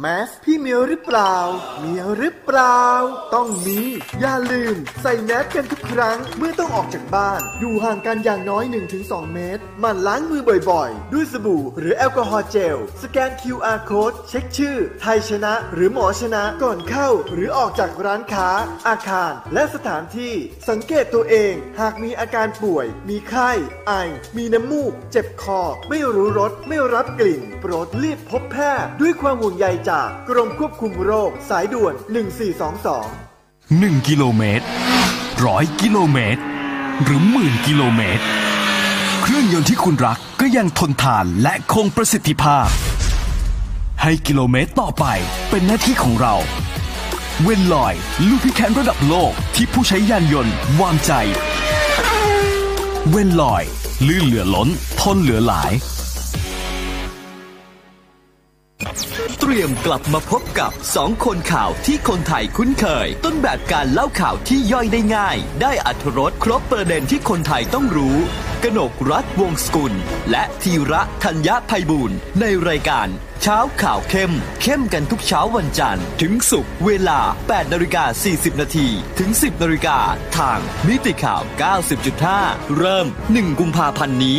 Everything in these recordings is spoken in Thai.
แมสพี่เมียวหรือเปล่าเมียวหรือเปล่า ต้องมี อย่าลืม ใส่แมสกันทุกครั้ง เมื่อต้องออกจากบ้าน อยู่ห่างกันอย่างน้อย 1-2 เมตร หมั่นล้างมือบ่อยๆ ด้วยสบู่ หรือแอลกอฮอล์เจล สแกน QR code เช็คชื่อ ไทยชนะ หรือหมอชนะ ก่อนเข้า หรือออกจากร้านค้า อาคาร และสถานที่ สังเกตตัวเอง หากมีอาการป่วย มีไข้ ไอ มีน้ำมูก เจ็บคอ ไม่รู้รส ไม่รับกลิ่น โปรดรีบพบแพทย์ ด้วยความห่วงใยจากกรมควบคุมโรค สายด่วน 1422 1 กิโลเมตรร้อยกิโลเมตร หรือหมื่นกิโลเมตร เครื่องยนต์ที่คุณรักก็ยังทนทานและคงประสิทธิภาพ ให้กิโลเมตรต่อไปเป็นหน้าที่ของเรา เวนลอยลูพิแคนระดับโลกที่ผู้ใช้ยานยนต์วางใจ เวนลอย ลื่นเหลือล้น ทนเหลือหลาย เตรียมกลับมาพบกับสองคนข่าวที่คนไทยคุ้นเคย ต้นแบบการเล่าข่าวที่ย่อยได้ง่าย ได้อัธรสครบประเด็นที่คนไทยต้องรู้ กนกรัฐวงศกุล และธีระธัญญาภัยบูรณ์ในรายการ เช้าข่าวเข้ม เข้มกันทุกเช้าวันจันทร์ ถึงศุกร์เวลา 8นาฬิกา40 นาทีถึง 10นาฬิกาทางมิติข่าว 90.5 เริ่ม 1 กุมภาพันธ์นี้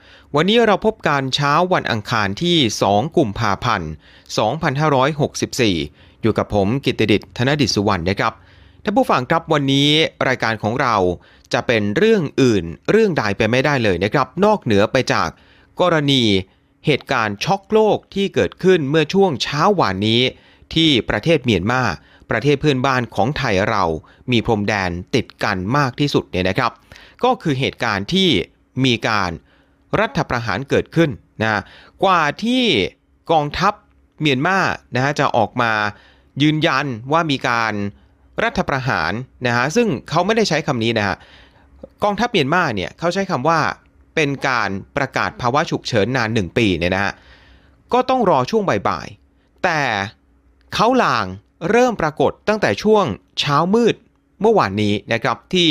วันนี้เราพบกันเช้าวันอังคารที่ 2 กุมภาพันธ์ 2564 อยู่กับผมกิตติดิษฐ์ธนดิษฐ์สุวรรณนะครับ ท่านผู้ฟังครับวันนี้รายการของเราจะเป็นเรื่องอื่นเรื่องใดไปไม่ได้เลยนะครับ นอกเหนือไปจากกรณีเหตุการณ์ช็อกโลกที่เกิดขึ้นเมื่อช่วงเช้าวานนี้ที่ประเทศเมียนมา ประเทศเพื่อนบ้านของไทยเรา มีพรมแดนติดกันมากที่สุดเนี่ยนะครับ ก็คือเหตุการณ์ที่มีการ รัฐประหารเกิดขึ้นนะกว่าที่กองทัพเมียนมานะฮะจะออกมายืนยันว่ามีการรัฐประหารนะฮะซึ่งเขาไม่ได้ใช้คำนี้นะฮะกองทัพเมียนมาเนี่ยเขาใช้คำว่าเป็นการประกาศภาวะฉุกเฉินนานหนึ่งปีเนี่ยนะฮะก็ต้องรอช่วงบ่ายๆ แต่เขาลางเริ่มปรากฏตั้งแต่ช่วงเช้ามืดเมื่อวานนี้นะครับที่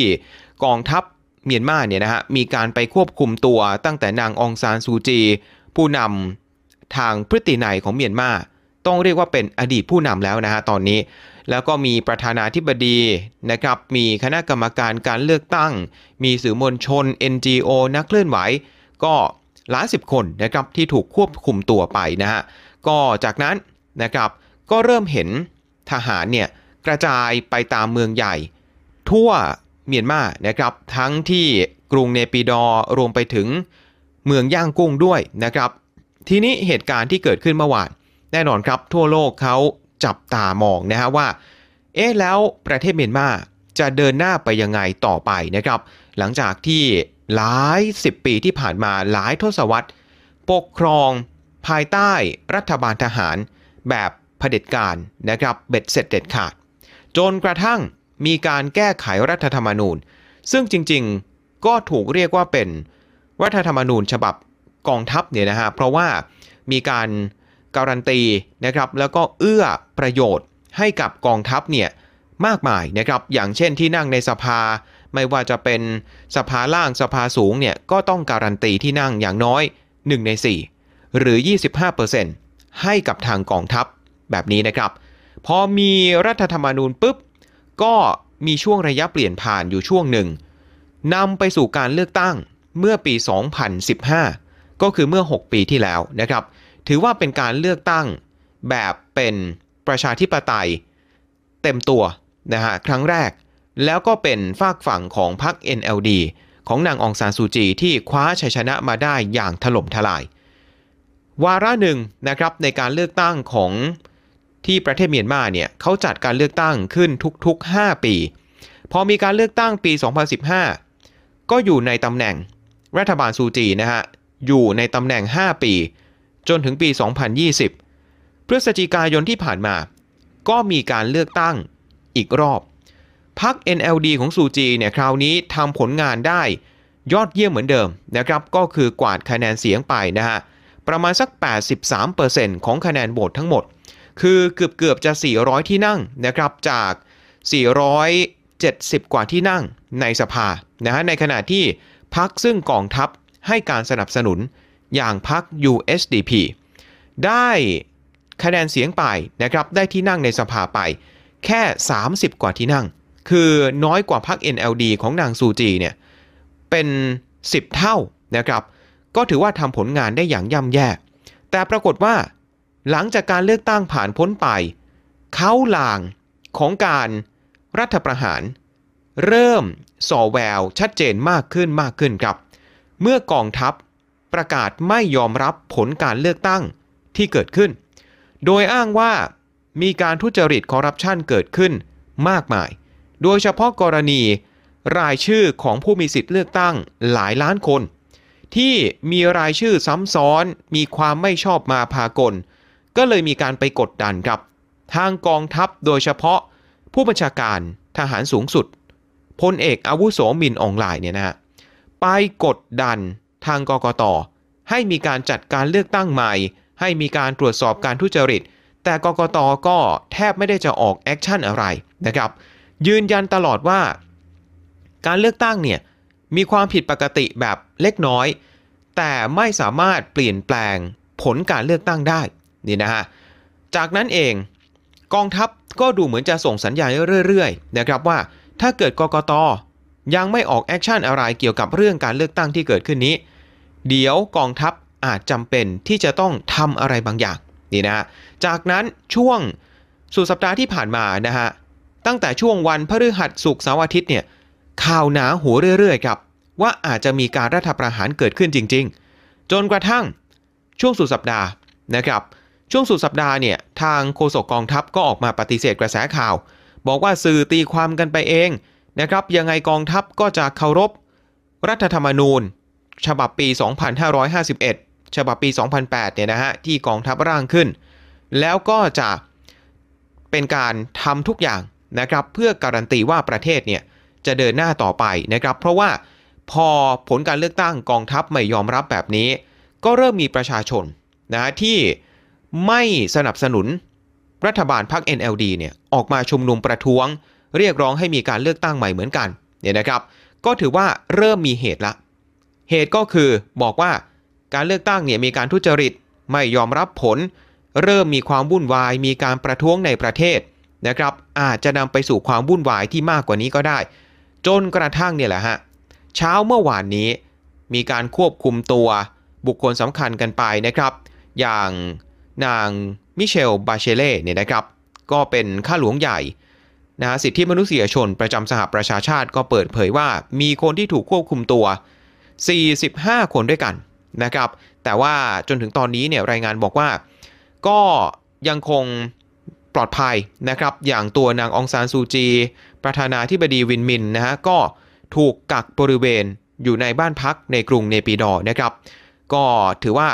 กองทัพ เมียนมาเนี่ยนะฮะมีการไปควบคุมตัวตั้งแต่นางองซานซูจี ผู้นำทางพฤตินัยของเมียนมาต้องเรียกว่าเป็นอดีตผู้นำแล้วนะฮะตอนนี้ แล้วก็มีประธานาธิบดีนะครับ มีคณะกรรมการการเลือกตั้ง มีสื่อมวลชน NGO นักเคลื่อนไหว ก็หลายสิบคนนะครับที่ถูกควบคุมตัวไปนะฮะก็จากนั้นนะครับก็เริ่มเห็นทหารเนี่ยกระจายไปตามเมืองใหญ่ ทั่ว เมียนมานะครับทั้งที่กรุงเนปิดอร์รวมไปถึงเมืองย่างกุ้งด้วยนะครับทีนี้เหตุการณ์ที่เกิดขึ้นเมื่อวานแน่นอนครับทั่วโลกเขาจับตามองนะฮะว่า เอ๊ะแล้วประเทศเมียนมาจะเดินหน้าไปยังไงต่อไปนะครับ หลังจากที่หลายสิบปีที่ผ่านมาหลายทศวรรษ ปกครองภายใต้รัฐบาลทหารแบบเผด็จการนะครับเบ็ดเสร็จเด็ดขาด จนกระทั่ง มีการแก้ไขรัฐธรรมนูญ ซึ่งจริงๆก็ถูกเรียกว่าเป็นรัฐธรรมนูญฉบับกองทัพเนี่ยนะฮะเพราะว่ามีการการันตีนะครับแล้วก็เอื้อประโยชน์ให้กับกองทัพเนี่ยมากมายนะครับอย่างเช่นที่นั่งในสภา ไม่ว่าจะเป็นสภาล่างสภาสูงเนี่ยก็ต้องการันตีที่นั่งอย่างน้อย 1 ใน 4 หรือ 25%ให้กับทางกองทัพแบบนี้นะครับ พอมีรัฐธรรมนูญปุ๊บ ก็มีช่วงระยะเปลี่ยนผ่านอยู่ช่วงหนึ่งนำไปสู่การเลือกตั้งเมื่อปี 2015 ก็คือเมื่อ 6 ปีที่แล้วนะครับ ถือว่าเป็นการเลือกตั้งแบบเป็นประชาธิปไตย เต็มตัวนะฮะครั้งแรก แล้วก็เป็นฝากฝั่งของพรรค NLD ของนางองซานซูจีที่คว้าชัยชนะมาได้อย่างถล่มทลาย วาระหนึ่งนะครับในการเลือกตั้งของ ที่ประเทศเมียนมาเนี่ยเขาจัดการเลือกตั้งขึ้นทุกๆ 5 ปี พอมีการเลือกตั้งปี 2015 ก็อยู่ในตำแหน่งรัฐบาลซูจีนะฮะอยู่ในตำแหน่ง 5 ปี จนถึงปี 2020 พฤศจิกายนที่ผ่านมา ก็มีการเลือกตั้งอีกรอบพัก NLD ของซูจีเนี่ยคราวนี้ทำผลงานได้ยอดเยี่ยมเหมือนเดิมนะครับก็คือกวาดคะแนนเสียงไปนะฮะประมาณสัก 83%ของคะแนนโหวตทั้งหมด คือเกือบเกือบจะ 400 ที่นั่งนะครับจาก 470 กว่าที่นั่งในสภานะฮะในขณะที่พักซึ่งกองทัพให้การสนับสนุนอย่างพัก USDP ได้คะแนนเสียงไปนะครับได้ที่นั่งในสภาไปแค่ 30 กว่าที่นั่ง คือน้อยกว่าพัก NLD ของนางซูจีเนี่ยเป็น 10 เท่านะครับ ก็ถือว่าทำผลงานได้อย่างย่ำแย่ แต่ปรากฏว่า หลังจากการเลือกตั้งผ่านพ้นไป เขาลางของการรัฐประหาร เริ่มส่อแววชัดเจนมากขึ้นมากขึ้นครับ เมื่อกองทัพประกาศไม่ยอมรับผลการเลือกตั้งที่เกิดขึ้น โดยอ้างว่ามีการทุจริตคอร์รัปชันเกิดขึ้นมากมาย โดยเฉพาะกรณีรายชื่อของผู้มีสิทธิ์เลือกตั้งหลายล้านคน ที่มีรายชื่อซ้ำซ้อนมีความไม่ชอบมาพากล ก็เลยมีการไปกดดันครับ ทางกองทัพโดยเฉพาะผู้บัญชาการทหารสูงสุดพลเอกอาวุโสมินอองไลน์เนี่ยนะฮะไปกดดันทางกกตให้มีการจัดการเลือกตั้งใหม่ ให้มีการตรวจสอบการทุจริต แต่กกตก็แทบไม่ได้จะออก action อะไรนะครับ ยืนยันตลอดว่า การเลือกตั้งเนี่ยมีความผิดปกติแบบเล็กน้อย แต่ไม่สามารถเปลี่ยนแปลงผลการเลือกตั้งได้ นี่นะฮะจากนั้นเองกองทัพก็ดูเหมือนจะส่งสัญญาณเรื่อยๆนะครับว่าถ้าเกิดกกตยังไม่ออก action อะไรเกี่ยวกับเรื่องการเลือกตั้งที่เกิดขึ้นนี้ เดี๋ยวกองทัพอาจจำเป็นที่จะต้องทำอะไรบางอย่างนี่นะฮะจากนั้นช่วงสุดสัปดาห์ที่ผ่านมานะฮะตั้งแต่ช่วงวันพฤหัสศุกร์เสาร์อาทิตย์เนี่ยข่าวหนาหัวเรื่อยๆครับว่าอาจจะมีการรัฐประหารเกิดขึ้นจริง ๆ จนกระทั่งช่วงสุดสัปดาห์นะครับ ช่วงสุดสัปดาห์เนี่ยทางโฆษกกองทัพก็ออกมาปฏิเสธกระแสข่าว บอกว่าสื่อตีความกันไปเองนะครับยังไงกองทัพก็จะเคารพ รัฐธรรมนูญ ฉบับปี 2551 ฉบับปี 2008 เนี่ยนะฮะที่กองทัพร่างขึ้น แล้วก็จะเป็นการทำทุกอย่างนะครับเพื่อการันตีว่าประเทศเนี่ยจะเดินหน้าต่อไปนะครับ เพราะว่าพอผลการเลือกตั้งกองทัพไม่ยอมรับแบบนี้ ก็เริ่มมีประชาชนนะที่ ไม่สนับสนุน รัฐบาลพรรค NLD เนี่ยออกมาชุมนุมประท้วง เรียกร้องให้มีการเลือกตั้งใหม่เหมือนกันเนี่ยนะครับ ก็ถือว่าเริ่มมีเหตุละ เหตุก็คือบอกว่าการเลือกตั้งเนี่ยมีการทุจริตไม่ยอมรับผล เริ่มมีความวุ่นวาย มีการประท้วงในประเทศนะครับ อาจจะนำไปสู่ความวุ่นวายที่มากกว่านี้ก็ได้ จนกระทั่งเนี่ยแหละฮะเช้าเมื่อวานนี้มีการควบคุมตัวบุคคลสำคัญกันไปนะครับ อย่าง นางมิเชล บาเชเล่เนี่ยนะครับ ก็เป็นข้าหลวงใหญ่นะสิทธิมนุษยชนประจำสหประชาชาติก็เปิดเผยว่ามีคนที่ถูกควบคุมตัว 45 คนด้วยกันนะครับ แต่ว่าจนถึงตอนนี้เนี่ยรายงานบอกว่า ก็ยังคงปลอดภัยนะครับ อย่างตัวนางองซานซูจี ประธานาธิบดีวินมินนะฮะก็ถูกกักบริเวณอยู่ในบ้านพักในกรุงเนปิดอนะครับ ก็ถือว่า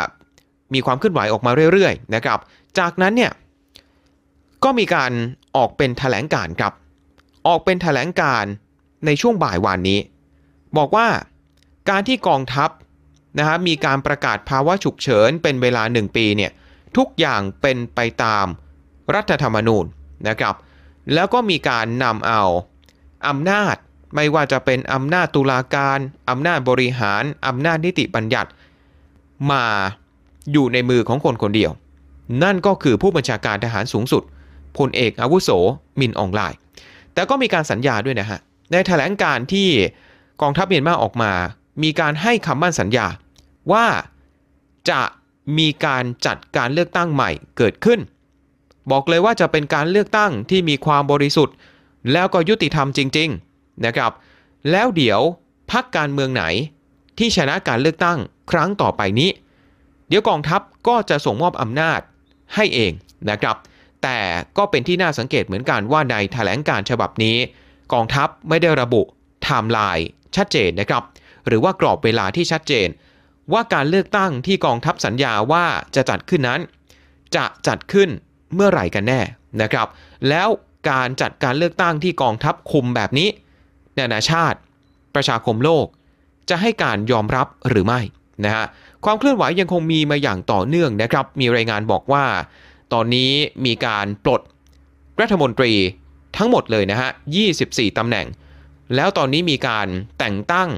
มีความเคลื่อนไหวออกมาเรื่อยๆนะครับ จากนั้นเนี่ยก็มีการออกเป็นแถลงการครับ ออกเป็นแถลงการในช่วงบ่ายวันนี้ บอกว่าการที่กองทัพนะฮะมีการประกาศภาวะฉุกเฉินเป็นเวลา 1 ปีเนี่ยทุกอย่างเป็นไปตามรัฐธรรมนูญนะครับ แล้วก็มีการนำเอาอำนาจไม่ว่าจะเป็นอำนาจตุลาการอำนาจบริหารอำนาจนิติบัญญัติมา อยู่ในมือของคนคนเดียว นั่นก็คือผู้บัญชาการทหารสูงสุดพลเอกอาวุโสมินอองไลน์แต่ก็มีการสัญญาด้วยนะฮะ ในแถลงการที่กองทัพเมียนมาออกมา มีการให้คำมั่นสัญญาว่าจะมีการจัดการเลือกตั้งใหม่เกิดขึ้น บอกเลยว่าจะเป็นการเลือกตั้งที่มีความบริสุทธิ์ แล้วก็ยุติธรรมจริง ๆนะครับ แล้วเดี๋ยวพรรคการเมืองไหนที่ชนะการเลือกตั้งครั้งต่อไปนี้ เดี๋ยวกองทัพก็จะส่งมอบอำนาจให้เองนะครับ แต่ก็เป็นที่น่าสังเกตเหมือนกันว่าในแถลงการณ์ฉบับนี้ กองทัพไม่ได้ระบุไทม์ไลน์ชัดเจนนะครับ หรือว่ากรอบเวลาที่ชัดเจน ว่าการเลือกตั้งที่กองทัพสัญญาว่าจะจัดขึ้นนั้น จะจัดขึ้นเมื่อไหร่กันแน่นะครับ แล้วการจัดการเลือกตั้งที่กองทัพคุมแบบนี้ นานาชาติ ประชาคมโลก จะให้การยอมรับหรือไม่นะฮะ ความเคลื่อนไหวยังคงมีมาอย่างต่อเนื่องนะครับ มีรายงานบอกว่า ตอนนี้มีการปลดรัฐมนตรีทั้งหมดเลยนะฮะ 24 ตำแหน่ง แล้วตอนนี้มีการแต่งตั้ง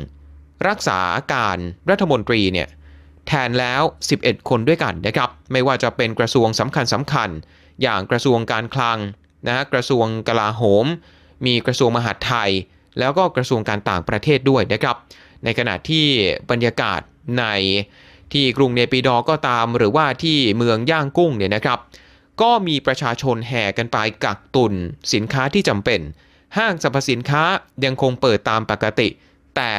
รักษาการรัฐมนตรีเนี่ยแทนแล้ว 11 คนด้วยกันนะครับ ไม่ว่าจะเป็นกระทรวงสำคัญสำคัญ อย่างกระทรวงการคลังนะฮะ กระทรวงกลาโหม มีกระทรวงมหาดไทย แล้วก็กระทรวงการต่างประเทศด้วยนะครับ ในขณะที่บรรยากาศใน ที่กรุงเนปิดอก็ตามหรือว่าที่เมืองย่างกุ้งเนี่ยนะครับ ก็มีประชาชนแห่กันไปกักตุนสินค้าที่จำเป็น ห้างสรรพสินค้ายังคงเปิดตามปกติ แต่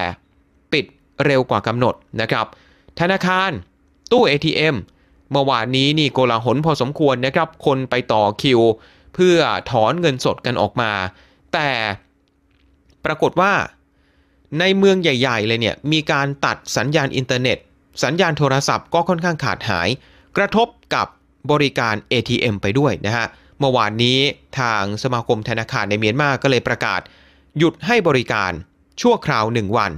ปิดเร็วกว่ากำหนดนะครับ ธนาคารตู้ ATM เมื่อวานนี้นี่โกลาหลพอสมควรนะครับ คนไปต่อคิว เพื่อถอนเงินสดกันออกมา แต่ปรากฏว่าในเมืองใหญ่ ๆ เลยเนี่ย มีการตัดสัญญาณอินเทอร์เน็ต สัญญาณโทรศัพท์ก็ค่อนข้างขาดหาย กระทบกับบริการ ATM ไปด้วยนะฮะ เมื่อวานนี้ทางสมาคมธนาคารในเมียนมาก็เลยประกาศ หยุดให้บริการชั่วคราว 1 วัน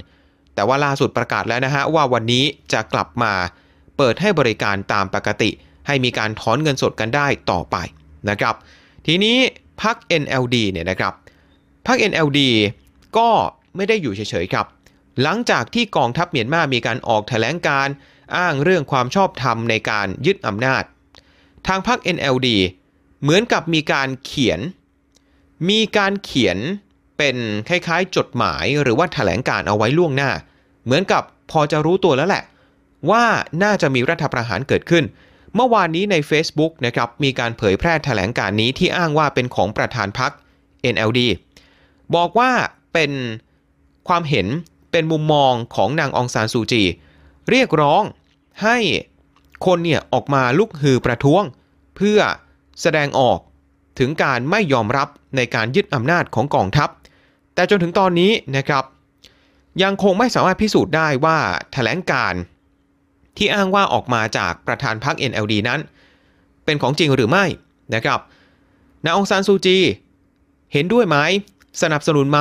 แต่ว่าล่าสุดประกาศแล้วนะฮะว่าวันนี้จะกลับมาเปิดให้บริการตามปกติ ให้มีการถอนเงินสดกันได้ต่อไปนะครับ ทีนี้พัก NLD เนี่ยนะครับพัก NLD ก็ไม่ได้อยู่เฉยๆครับ หลังจากที่กองทัพเมียนมามีการออกแถลงการอ้างเรื่องความชอบธรรมในการยึดอำนาจ ทางพรรค NLD เหมือนกับมีการเขียน มีการเขียนเป็นคล้ายๆ จดหมายหรือว่าแถลงการเอาไว้ล่วงหน้า เหมือนกับพอจะรู้ตัวแล้วแหละ ว่าน่าจะมีรัฐประหารเกิดขึ้น เมื่อวานนี้ใน Facebook นะครับมีการเผยแพร่แถลงการนี้ที่อ้างว่าเป็นของประธานพรรค NLD บอกว่าเป็นความเห็น เป็นมุมมองของนางองซานซูจี เรียกร้องให้คนเนี่ยออกมาลุกฮือประท้วง เพื่อแสดงออกถึงการไม่ยอมรับในการยึดอำนาจของกองทัพ แต่จนถึงตอนนี้นะครับ ยังคงไม่สามารถพิสูจน์ได้ว่าแถลงการที่อ้างว่าออกมาจากประธานพรรค NLD นั้น เป็นของจริงหรือไม่นะครับนางองซานซูจี เห็นด้วยไหม สนับสนุนไหม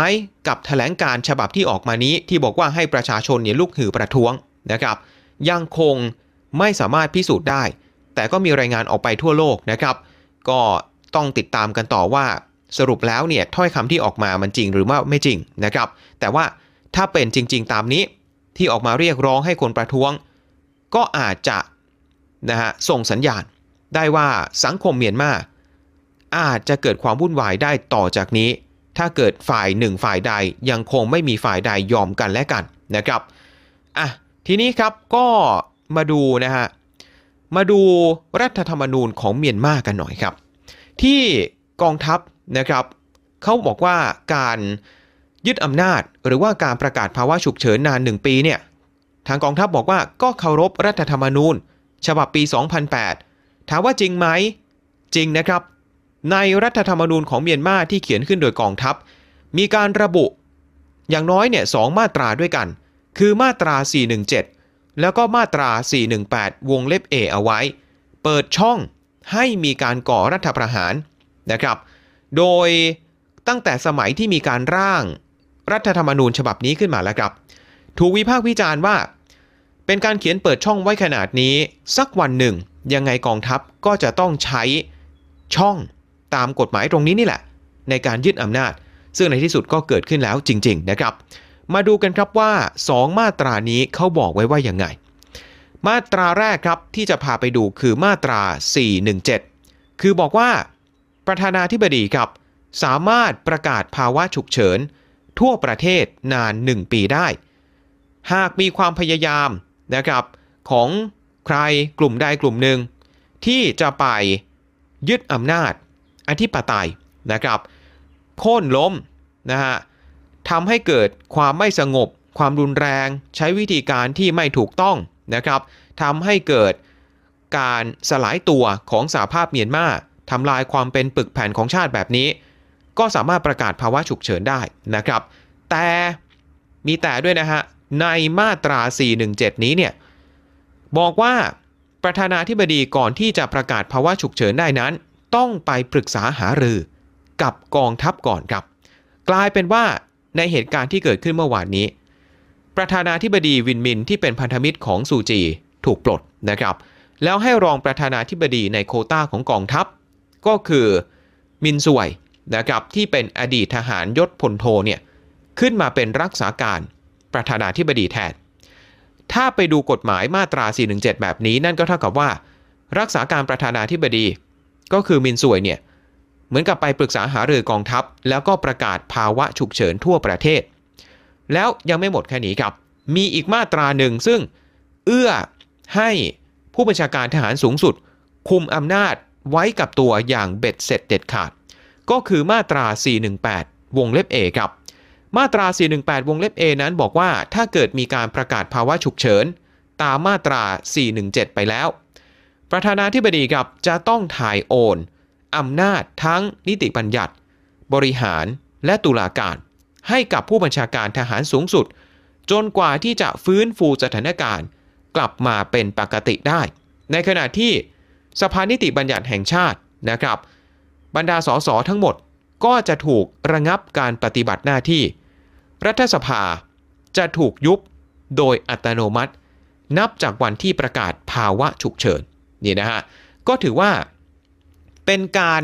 กับแถลงการฉบับที่ออกมานี้ที่บอกว่าให้ประชาชนเนี่ยลุกหือประท้วงนะครับ ยังคงไม่สามารถพิสูจน์ได้ แต่ก็มีรายงานออกไปทั่วโลกนะครับ ก็ต้องติดตามกันต่อว่าสรุปแล้วเนี่ยถ้อยคำที่ออกมามันจริงหรือว่าไม่จริงนะครับ แต่ว่าถ้าเป็นจริง ๆ ตามนี้ที่ออกมาเรียกร้องให้คนประท้วง ก็อาจจะนะฮะส่งสัญญาณ ได้ว่าสังคมเมียนมาอาจจะเกิดความวุ่นวายได้ต่อจากนี้ ถ้าเกิดฝ่ายหนึ่งฝ่ายใดยังคงไม่มีฝ่ายใดยอมกันและกันนะครับอะทีนี้ครับก็มาดูนะฮะมาดูรัฐธรรมนูญของเมียนมากันหน่อยครับ ที่กองทัพนะครับเขาบอกว่าการยึดอำนาจหรือว่าการประกาศภาวะฉุกเฉินนาน 1 ปีเนี่ยทางกองทัพบอกว่าก็เคารพรัฐธรรมนูญ ฉบับปี 2008 ถามว่าจริงไหม จริงนะครับ ในรัฐธรรมนูญของเมียนมาที่เขียนขึ้นโดยกองทัพ มีการระบุอย่างน้อยเนี่ยสองมาตราด้วยกัน คือมาตรา 417 แล้วก็มาตรา 418 วงเล็บ A เอาไว้ เปิดช่องให้มีการก่อรัฐประหารนะครับ โดยตั้งแต่สมัยที่มีการร่างรัฐธรรมนูญฉบับนี้ขึ้นมาแล้วครับ ถูกวิพากษ์วิจารณ์ว่า เป็นการเขียนเปิดช่องไว้ขนาดนี้ สักวันหนึ่ง ยังไงกองทัพก็จะต้องใช้ช่อง ตามกฎหมายตรงนี้นี่แหละ ในการยึดอำนาจ ซึ่งในที่สุดก็เกิดขึ้นแล้วจริง ๆ นะครับ มาดูกันครับว่า 2 มาตรานี้เขาบอกไว้ว่ายังไง มาตราแรกครับที่จะพาไปดูคือมาตรา 417 คือบอกว่า ประธานาธิบดีครับ สามารถประกาศภาวะฉุกเฉิน ทั่วประเทศนาน 1 ปีได้ หากมีความพยายามนะครับของใครกลุ่มใดกลุ่มหนึ่งที่จะไปยึดอำนาจ อธิปไตยนะครับ โค่นล้มนะฮะทำให้เกิดความไม่สงบ ความรุนแรง ใช้วิธีการที่ไม่ถูกต้องนะครับทำให้เกิดการสลายตัวของสหภาพเมียนมาทำลายความเป็นปึกแผ่นของชาติแบบนี้ ก็สามารถประกาศภาวะฉุกเฉินได้นะครับ แต่มีแต่ด้วยนะฮะ ในมาตรา 417 นี้เนี่ยบอกว่าประธานาธิบดีก่อนที่จะประกาศภาวะฉุกเฉินได้นั้น ต้องไปปรึกษาหารือกับกองทัพก่อนครับ กลายเป็นว่าในเหตุการณ์ที่เกิดขึ้นเมื่อวานนี้ ประธานาธิบดีวินมินที่เป็นพันธมิตรของซูจีถูกปลดนะครับ แล้วให้รองประธานาธิบดีในโคต้าของกองทัพ ก็คือมินซวยนะครับที่เป็นอดีตทหารยศพลโทเนี่ยขึ้นมาเป็นรักษาการประธานาธิบดีแทน ถ้าไปดูกฎหมายมาตรา 417 แบบนี้นั่นก็เท่ากับว่า รักษาการประธานาธิบดี ก็คือมินซวยเนี่ยเหมือนกับไปปรึกษาหารือกองทัพ แล้วก็ประกาศภาวะฉุกเฉินทั่วประเทศ แล้วยังไม่หมดแค่นี้ครับ มีอีกมาตราหนึ่งซึ่งเอื้อให้ผู้บัญชาการทหารสูงสุด คุมอำนาจไว้กับตัวอย่างเบ็ดเสร็จเด็ดขาด ก็คือมาตรา 418 วงเล็บ A ครับ มาตรา 418 วงเล็บ A นั้นบอกว่าถ้าเกิดมีการประกาศภาวะฉุกเฉิน ตามมาตรา 417 ไปแล้ว ประธานาธิบดีครับจะต้องถ่ายโอนอำนาจทั้งนิติบัญญัติ บริหารและตุลาการ ให้กับผู้บัญชาการทหารสูงสุด จนกว่าที่จะฟื้นฟูสถานการณ์ กลับมาเป็นปกติได้ ในขณะที่สภานิติบัญญัติแห่งชาตินะครับ บรรดาสสทั้งหมดก็จะถูกระงับการปฏิบัติหน้าที่ รัฐสภาจะถูกยุบโดยอัตโนมัติ นับจากวันที่ประกาศภาวะฉุกเฉิน นี่นะฮะก็ถือว่าเป็นการ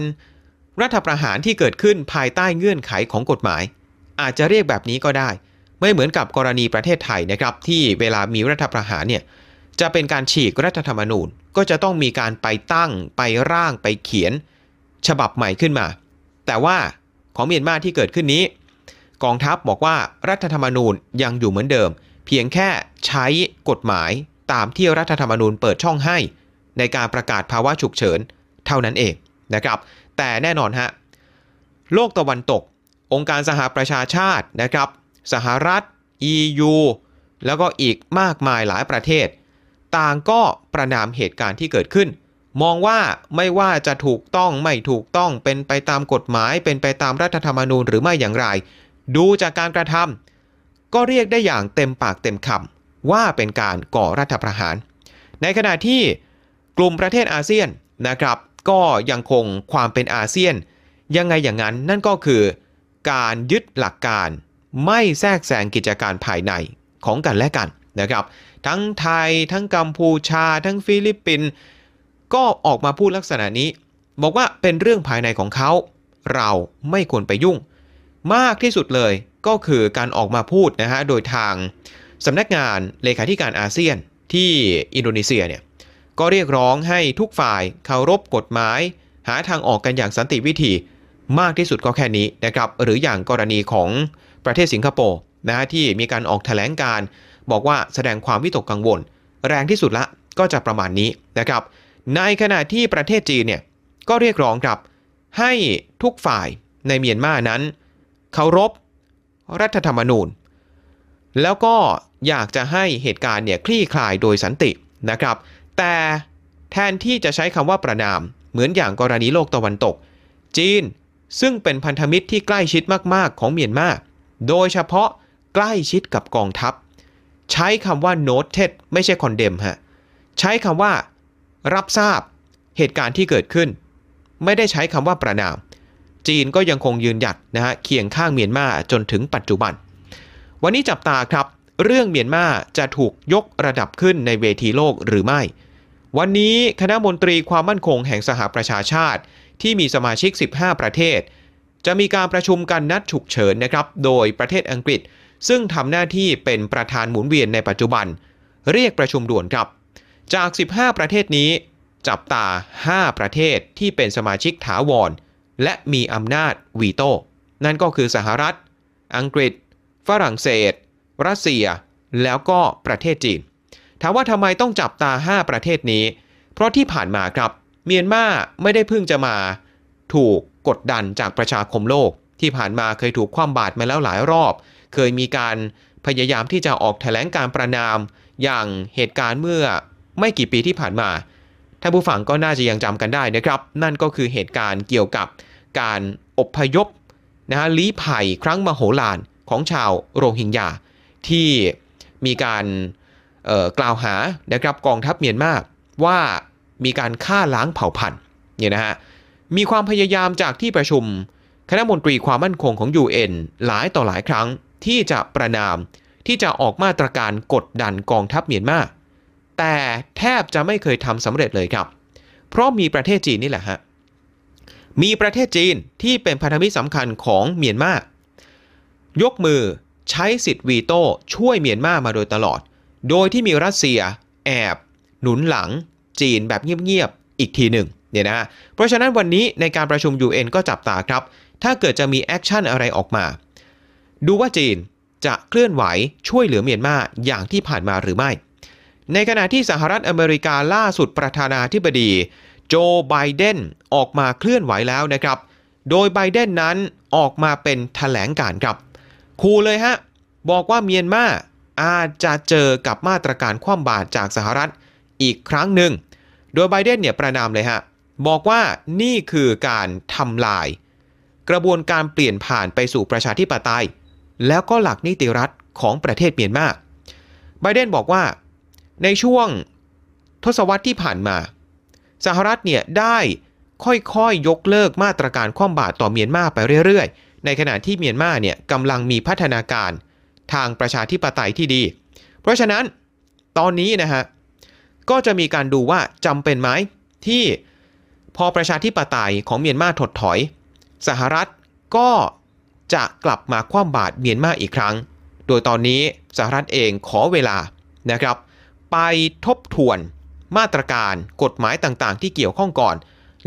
รัฐประหารที่เกิดขึ้นภายใต้เงื่อนไขของกฎหมาย อาจจะเรียกแบบนี้ก็ได้ ไม่เหมือนกับกรณีประเทศไทยนะครับ ที่เวลามีรัฐประหารเนี่ยจะเป็นการฉีกรัฐธรรมนูญ ก็จะต้องมีการไปตั้งไปร่างไปเขียน ฉบับใหม่ขึ้นมา แต่ว่าของเมียนมาที่เกิดขึ้นนี้ กองทัพบอกว่ารัฐธรรมนูญยังอยู่เหมือนเดิม เพียงแค่ใช้กฎหมายตามที่รัฐธรรมนูญเปิดช่องให้ ในการประกาศภาวะฉุกเฉินเท่านั้นเองนะครับ แต่แน่นอนฮะโลกตะวันตก องค์การสหประชาชาตินะครับ สหรัฐ EU แล้วก็อีกมากมายหลายประเทศ ต่างก็ประนามเหตุการณ์ที่เกิดขึ้น มองว่าไม่ว่าจะถูกต้องไม่ถูกต้องเป็นไปตามกฎหมาย เป็นไปตามรัฐธรรมนูญหรือไม่อย่างไร ดูจากการกระทำก็เรียกได้อย่างเต็มปากเต็มคำว่าเป็นการก่อรัฐประหาร ในขณะที่ กลุ่มประเทศอาเซียนนะครับ ก็ยังคงความเป็นอาเซียน ยังไงอย่างนั้นนั่นก็คือ การยึดหลักการไม่แทรกแซงกิจการภายในของกันและกันนะครับ ทั้งไทยทั้งกัมพูชา ทั้งฟิลิปปินส์ก็ออกมาพูดลักษณะนี้ บอกว่าเป็นเรื่องภายในของเขา เราไม่ควรไปยุ่ง มากที่สุดเลยก็คือการออกมาพูดนะฮะโดยทางสำนักงานเลขาธิการอาเซียนที่อินโดนีเซียเนี่ย ก็เรียกร้องให้ทุกฝ่ายเคารพกฎหมาย หาทางออกกันอย่างสันติวิธีมากที่สุดก็แค่นี้นะครับหรืออย่างกรณีของประเทศสิงคโปร์นะที่มีการออกแถลงการ บอกว่าแสดงความวิตกกังวล แรงที่สุดละก็จะประมาณนี้นะครับ ในขณะที่ประเทศจีนเนี่ยก็เรียกร้องครับให้ทุกฝ่ายในเมียนมานั้นเคารพรัฐธรรมนูญ แล้วก็อยากจะให้เหตุการณ์เนี่ยคลี่คลายโดยสันตินะครับ แต่แทนที่จะใช้คำว่าประนาม เหมือนอย่างกรณีโลกตะวันตก จีนซึ่งเป็นพันธมิตรที่ใกล้ชิดมากๆของเมียนมาโดยเฉพาะใกล้ชิดกับกองทัพ ใช้คำว่า noted ไม่ใช่ condemn ฮะใช้คำว่า รับทราบเหตุการณ์ที่เกิดขึ้น ไม่ได้ใช้คำว่าประนาม จีนก็ยังคงยืนหยัดนะฮะเคียงข้างเมียนมาจนถึงปัจจุบัน วันนี้จับตาครับ เรื่องเมียนมาจะถูกยกระดับขึ้นในเวทีโลกหรือไม่ วันนี้คณะมนตรีความมั่นคงแห่งสหประชาชาติ ที่มีสมาชิก 15 ประเทศ จะมีการประชุมกันนัดฉุกเฉินนะครับ โดยประเทศอังกฤษ ซึ่งทำหน้าที่เป็นประธานหมุนเวียนในปัจจุบัน เรียกประชุมด่วนครับ จาก 15 ประเทศนี้ จับตา 5 ประเทศที่เป็นสมาชิกถาวร และมีอำนาจวีโต้นั่นก็คือสหรัฐ อังกฤษ ฝรั่งเศส รัสเซีย แล้วก็ประเทศจีนามว่าทำไมต้องจับตา 5 ประเทศนี้ เพราะที่ผ่านมาครับ เมียนมาไม่ได้เพิ่งจะมา ถูกกดดันจากประชาคมโลก ที่ผ่านมาเคยถูกคว่ำบาตรมาแล้วหลายรอบ เคยมีการพยายามที่จะออกแถลงการประนาม อย่างเหตุการณ์เมื่อไม่กี่ปีที่ผ่านมาท่านผู้ฟังก็น่าจะยังจำกันได้นะครับ นั่นก็คือเหตุการณ์เกี่ยวกับการอบพยพนะฮะลี้ภัยครั้งมโหฬารของชาวโรฮิงญาที่มีการ กล่าวหานะครับกองทัพเมียนมาว่ามีการฆ่าล้างเผ่าพันธุ์เนี่ยนะฮะมีความพยายามจากที่ประชุมคณะมนตรีความมั่นคงของ UN หลายต่อหลายครั้งที่จะประนามที่จะออกมาตรการกดดันกองทัพเมียนมาแต่แทบจะไม่เคยทำสำเร็จเลยครับ เพราะมีประเทศจีนนี่แหละฮะมีประเทศจีนที่เป็นพันธมิตรสำคัญของเมียนมายกมือใช้สิทธิ์วีโต้ช่วยเมียนมามาโดยตลอด โดยที่มีรัสเซียแอบ หนุนหลังจีนแบบเงียบๆ อีกทีหนึ่งเนี่ยนะเพราะฉะนั้นวันนี้ในการประชุม UN ก็จับตาครับ ถ้าเกิดจะมี action อะไรออกมา ดูว่าจีนจะเคลื่อนไหวช่วยเหลือเมียนมาอย่างที่ผ่านมาหรือไม่ ในขณะที่สหรัฐอเมริกาล่าสุดประธานาธิบดีโจไบเดนออกมาเคลื่อนไหวแล้วนะครับ โดยไบเดนนั้นออกมาเป็นแถลงการณ์ครับขู่เลยฮะ บอกว่าเมียนมา อาจจะเจอกับมาตรการคว่ำบาตรจากสหรัฐอีกครั้งหนึ่ง โดยไบเดนเนี่ยประนามเลยฮะ บอกว่านี่คือการทำลาย กระบวนการเปลี่ยนผ่านไปสู่ประชาธิปไตย แล้วก็หลักนิติรัฐของประเทศเมียนมาไบเดนบอกว่าในช่วงทศวรรษที่ผ่านมา สหรัฐเนี่ยได้ค่อยๆยยกเลิกมาตรการคว่ำบาตรต่อเมียนมาไปเรื่อยๆ ในขณะที่เมียนมาเนี่ยกำลังมีพัฒนาการ ทางประชาธิปไตยที่ดี เพราะฉะนั้นตอนนี้นะฮะก็จะมีการดูว่าจำเป็นไหมที่พอประชาธิปไตยของเมียนมาถดถอย สหรัฐก็จะกลับมาคว่ำบาตรเมียนมาอีกครั้ง โดยตอนนี้สหรัฐเองขอเวลานะครับ ไปทบทวนมาตรการกฎหมายต่างๆ ที่เกี่ยวข้องก่อน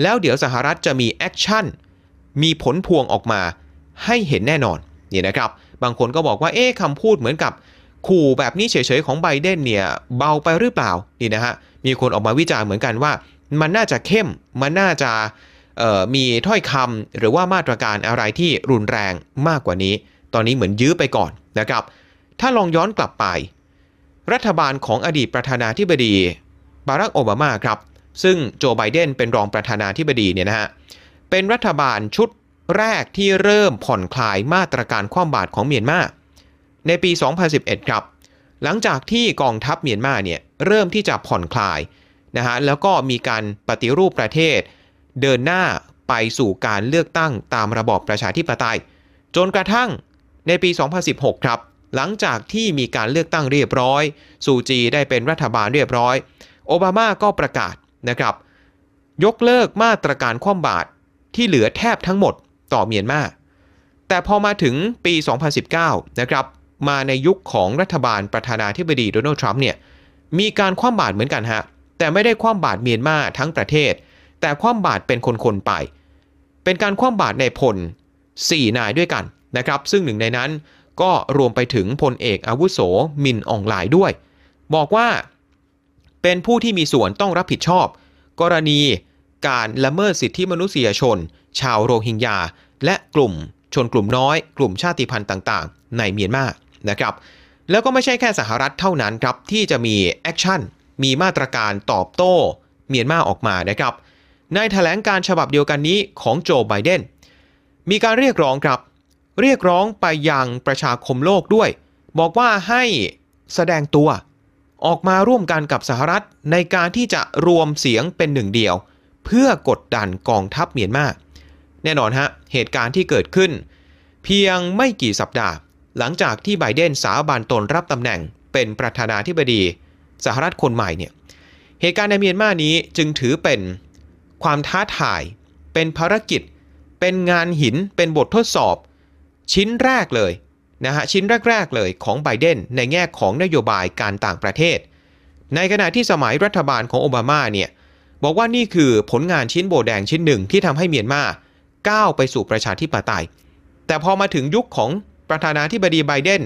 แล้วเดี๋ยวสหรัฐจะมี actionมีผลพวงออกมาให้เห็นแน่นอนนี่นะครับ บางคนก็บอกว่าเอ๊ะคำพูดเหมือนกับขู่แบบนี้เฉยๆของไบเดนเนี่ยเบาไปหรือเปล่านี่นะฮะมีคนออกมาวิจารณ์เหมือนกันว่า มันน่าจะเข้มมันน่าจะมีถ้อยคำหรือว่ามาตรการอะไรที่รุนแรงมากกว่านี้ ตอนนี้เหมือนยื้อไปก่อนนะครับ ถ้าลองย้อนกลับไป รัฐบาลของอดีตประธานาธิบดีบารักโอบามาครับ ซึ่งโจไบเดนเป็นรองประธานาธิบดีเนี่ยนะฮะเป็นรัฐบาลชุด แรกที่เริ่มผ่อนคลายมาตรการคว่ำบาตรของเมียนมาในปี 2011 ครับ หลังจากที่กองทัพเมียนมาเนี่ยเริ่มที่จะผ่อนคลายนะฮะแล้วก็มีการปฏิรูปประเทศ เดินหน้าไปสู่การเลือกตั้งตามระบอบประชาธิปไตย จนกระทั่งในปี 2016 ครับ หลังจากที่มีการเลือกตั้งเรียบร้อย ซูจีได้เป็นรัฐบาลเรียบร้อย โอบามาก็ประกาศนะครับ ยกเลิกมาตรการคว่ำบาตรที่เหลือแทบทั้งหมด ต่อเมียนมา แต่พอมาถึงปี 2019 นะครับ มาในยุคของรัฐบาลประธานาธิบดีโดนัลด์ทรัมป์เนี่ย มีการคว่ำบาตรเหมือนกันฮะ แต่ไม่ได้คว่ำบาตรเมียนมาทั้งประเทศ แต่คว่ำบาตรเป็นคนๆไป เป็นการคว่ำบาตรในพล 4 นายด้วยกันนะครับ ซึ่งหนึ่งในนั้นก็รวมไปถึงพลเอกอาวุโสมินอ่องหล่ายด้วย บอกว่าเป็นผู้ที่มีส่วนต้องรับผิดชอบ กรณีการละเมิดสิทธิมนุษยชน ชาวโรฮิงญา และกลุ่มชนกลุ่มน้อย กลุ่มชาติพันธุ์ต่างๆ ในเมียนมานะครับ แล้วก็ไม่ใช่แค่สหรัฐเท่านั้นครับที่จะมี action มีมาตรการตอบโต้เมียนมาออกมานะครับ ในแถลงการณ์ฉบับเดียวกันนี้ของโจไบเดนมีการเรียกร้องครับ เรียกร้องไปยังประชาคมโลกด้วย บอกว่าให้แสดงตัว ออกมาร่วมกันกับสหรัฐในการที่จะรวมเสียงเป็นหนึ่งเดียว เพื่อกดดันกองทัพเมียนมา แน่นอนฮะ เหตุการณ์ที่เกิดขึ้น เพียงไม่กี่สัปดาห์ หลังจากที่ไบเดนสาบานตนรับตำแหน่งเป็นประธานาธิบดีสหรัฐคนใหม่เนี่ยเหตุการณ์ในเมียนมานี้จึงถือเป็นความท้าทาย เป็นภารกิจ เป็นงานหิน เป็นบททดสอบ ชิ้นแรกเลยนะฮะชิ้นแรก ๆ เลยของไบเดนในแง่ของนโยบายการต่างประเทศ ในขณะที่สมัยรัฐบาลของโอบามาเนี่ยบอกว่านี่คือผลงานชิ้นโบแดงชิ้นหนึ่งที่ทำให้เมียนมา ก้าวไปสู่ประชาธิปไตย แต่พอมาถึงยุคของประธานาธิบดีไบเดน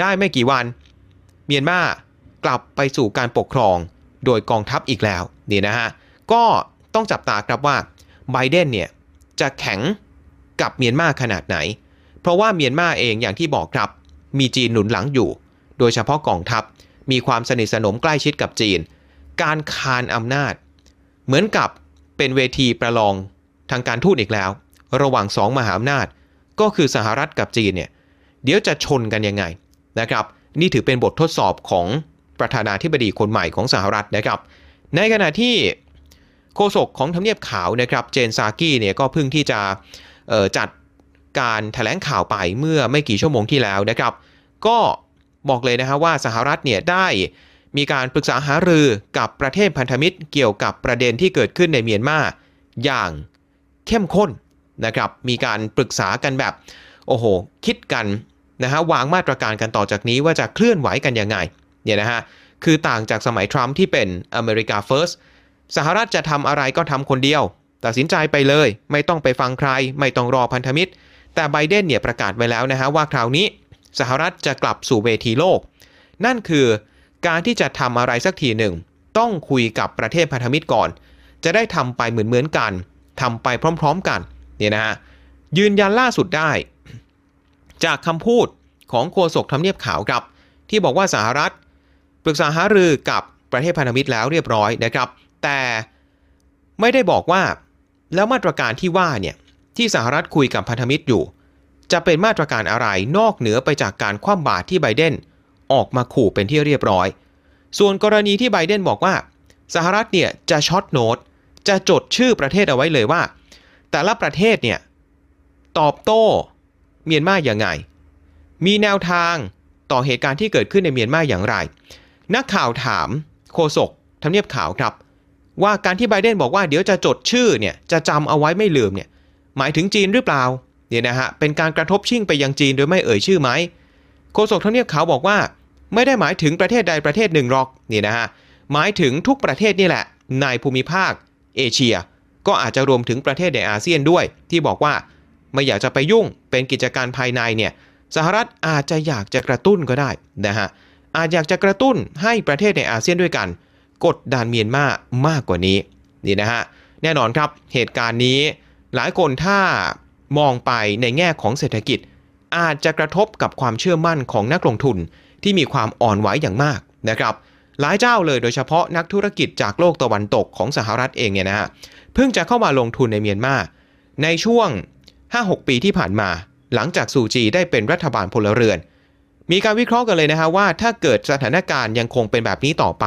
ได้ไม่กี่วัน เมียนมากลับไปสู่การปกครองโดยกองทัพอีกแล้วนี่นะฮะก็ต้องจับตาครับว่าไบเดนเนี่ยจะแข็งกับเมียนมาขนาดไหน เพราะว่าเมียนมาเองอย่างที่บอกครับ มีจีนหนุนหลังอยู่ โดยเฉพาะกองทัพมีความสนิทสนมใกล้ชิดกับจีน การคานอำนาจ เหมือนกับเป็นเวทีประลองทางการทูตอีกแล้ว ระหว่างสองมหาอำนาจ ก็คือสหรัฐกับจีนเนี่ยเดี๋ยวจะชนกันยังไงนะครับ นี่ถือเป็นบททดสอบของประธานาธิบดีคนใหม่ของสหรัฐนะครับ ในขณะที่โฆษกของทำเนียบขาวนะครับเจนซากี้เนี่ยก็เพิ่งที่จะจัดการถแถลงข่าวไปเมื่อไม่กี่ชั่วโมงที่แล้วนะครับ ก็บอกเลยนะฮะว่าสหรัฐเนี่ยได้มีการปรึกษาหารือกับประเทศพันธมิตรเกี่ยวกับประเด็นที่เกิดขึ้นในเมียนมาอย่างเข้มข้น นะครับมีการปรึกษากันแบบโอ้โหคิดกันนะฮะวางมาตรการกันต่อจากนี้ว่าจะเคลื่อนไหวกันยังไงเนี่ยนะฮะคือต่างจากสมัยทรัมป์ที่เป็นอเมริกาเฟิร์สสหรัฐจะทำอะไรก็ทำคนเดียว ตัดสินใจไปเลย ไม่ต้องไปฟังใคร ไม่ต้องรอพันธมิตร แต่ไบเดนเนี่ยประกาศไว้แล้วนะฮะว่าคราวนี้ สหรัฐจะกลับสู่เวทีโลก นั่นคือการที่จะทำอะไรสักทีหนึ่ง ต้องคุยกับประเทศพันธมิตรก่อน จะได้ทำไปเหมือนเหมือนกันทำไปพร้อม ๆ กัน เนี่ยนะฮะยืนยันล่าสุดได้ จากคำพูดของโฆษกทำเนียบขาวครับ ที่บอกว่าสหรัฐ ปรึกษาหารือกับประเทศพันธมิตรแล้วเรียบร้อยนะครับ แต่ไม่ได้บอกว่าแล้วมาตรการที่ว่าเนี่ยที่สหรัฐคุยกับพันธมิตรอยู่ จะเป็นมาตรการอะไรนอกเหนือไปจากการคว่ำบาตรที่ไบเดนออกมาขู่เป็นที่เรียบร้อย ส่วนกรณีที่ไบเดนบอกว่า สหรัฐเนี่ยจะช็อตโน้ตจะจดชื่อประเทศเอาไว้เลยว่า แต่ละประเทศเนี่ยตอบโต้เมียนมาอย่างไง มีแนวทางต่อเหตุการณ์ที่เกิดขึ้นในเมียนมาอย่างไร นักข่าวถามโฆษกทำเนียบข่าวครับ ว่าการที่ไบเดนบอกว่าเดี๋ยวจะจดชื่อเนี่ยจะจำเอาไว้ไม่ลืมเนี่ยหมายถึงจีนหรือเปล่าเนี่ยนะฮะเป็นการกระทบชิ่งไปยังจีนโดยไม่เอ่ยชื่อไหมโฆษกทำเนียบขาวบอกว่า ไม่ได้หมายถึงประเทศใดประเทศหนึ่งหรอกนี่นะฮะหมายถึงทุกประเทศนี่แหละในภูมิภาคเอเชีย ก็อาจจะรวมถึงประเทศในอาเซียนด้วย ที่บอกว่าไม่อยากจะไปยุ่งเป็นกิจการภายในเนี่ยสหรัฐอาจจะอยากจะกระตุ้นก็ได้นะฮะอาจอยากจะกระตุ้นให้ประเทศในอาเซียนด้วยกัน กดดันเมียนมามากกว่านี้นี่นะฮะแน่นอนครับเหตุการณ์นี้ หลายคนถ้ามองไปในแง่ของเศรษฐกิจ อาจจะกระทบกับความเชื่อมั่นของนักลงทุนที่มีความอ่อนไหวอย่างมากนะครับ หลายเจ้าเลยโดยเฉพาะนักธุรกิจจากโลกตะวันตกของสหรัฐเองเนี่ยนะฮะเพิ่งจะเข้ามาลงทุนในเมียนมาในช่วง 5-6 ปีที่ผ่านมา หลังจากซูจีได้เป็นรัฐบาลพลเรือน มีการวิเคราะห์กันเลยนะฮะว่าถ้าเกิดสถานการณ์ยังคงเป็นแบบนี้ต่อไป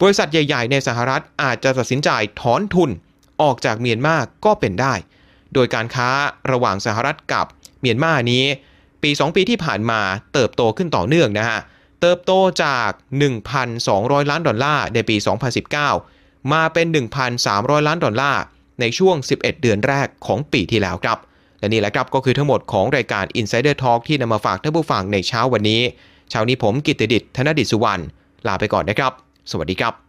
บริษัทใหญ่ ๆ ในสหรัฐอาจจะตัดสินใจถอนทุนออกจากเมียนมาก็เป็นได้ โดยการค้าระหว่างสหรัฐกับเมียนมานี้ ปี 2 ปีที่ผ่านมาเติบโตขึ้นต่อเนื่องนะฮะ เติบโตจาก 1,200 ล้านดอลลาร์ในปี 2019 มาเป็น 1,300 ล้านดอลลาร์ในช่วง 11 เดือนแรกของปีที่แล้วครับ และนี่แหละครับก็คือทั้งหมดของรายการ Insider Talk ที่นำมาฝากท่านผู้ฟังในเช้าวันนี้ เช้านี้ผมกิตติดิษฐ์ธนดิษฐ์สุวรรณลาไปก่อนนะครับ สวัสดีครับ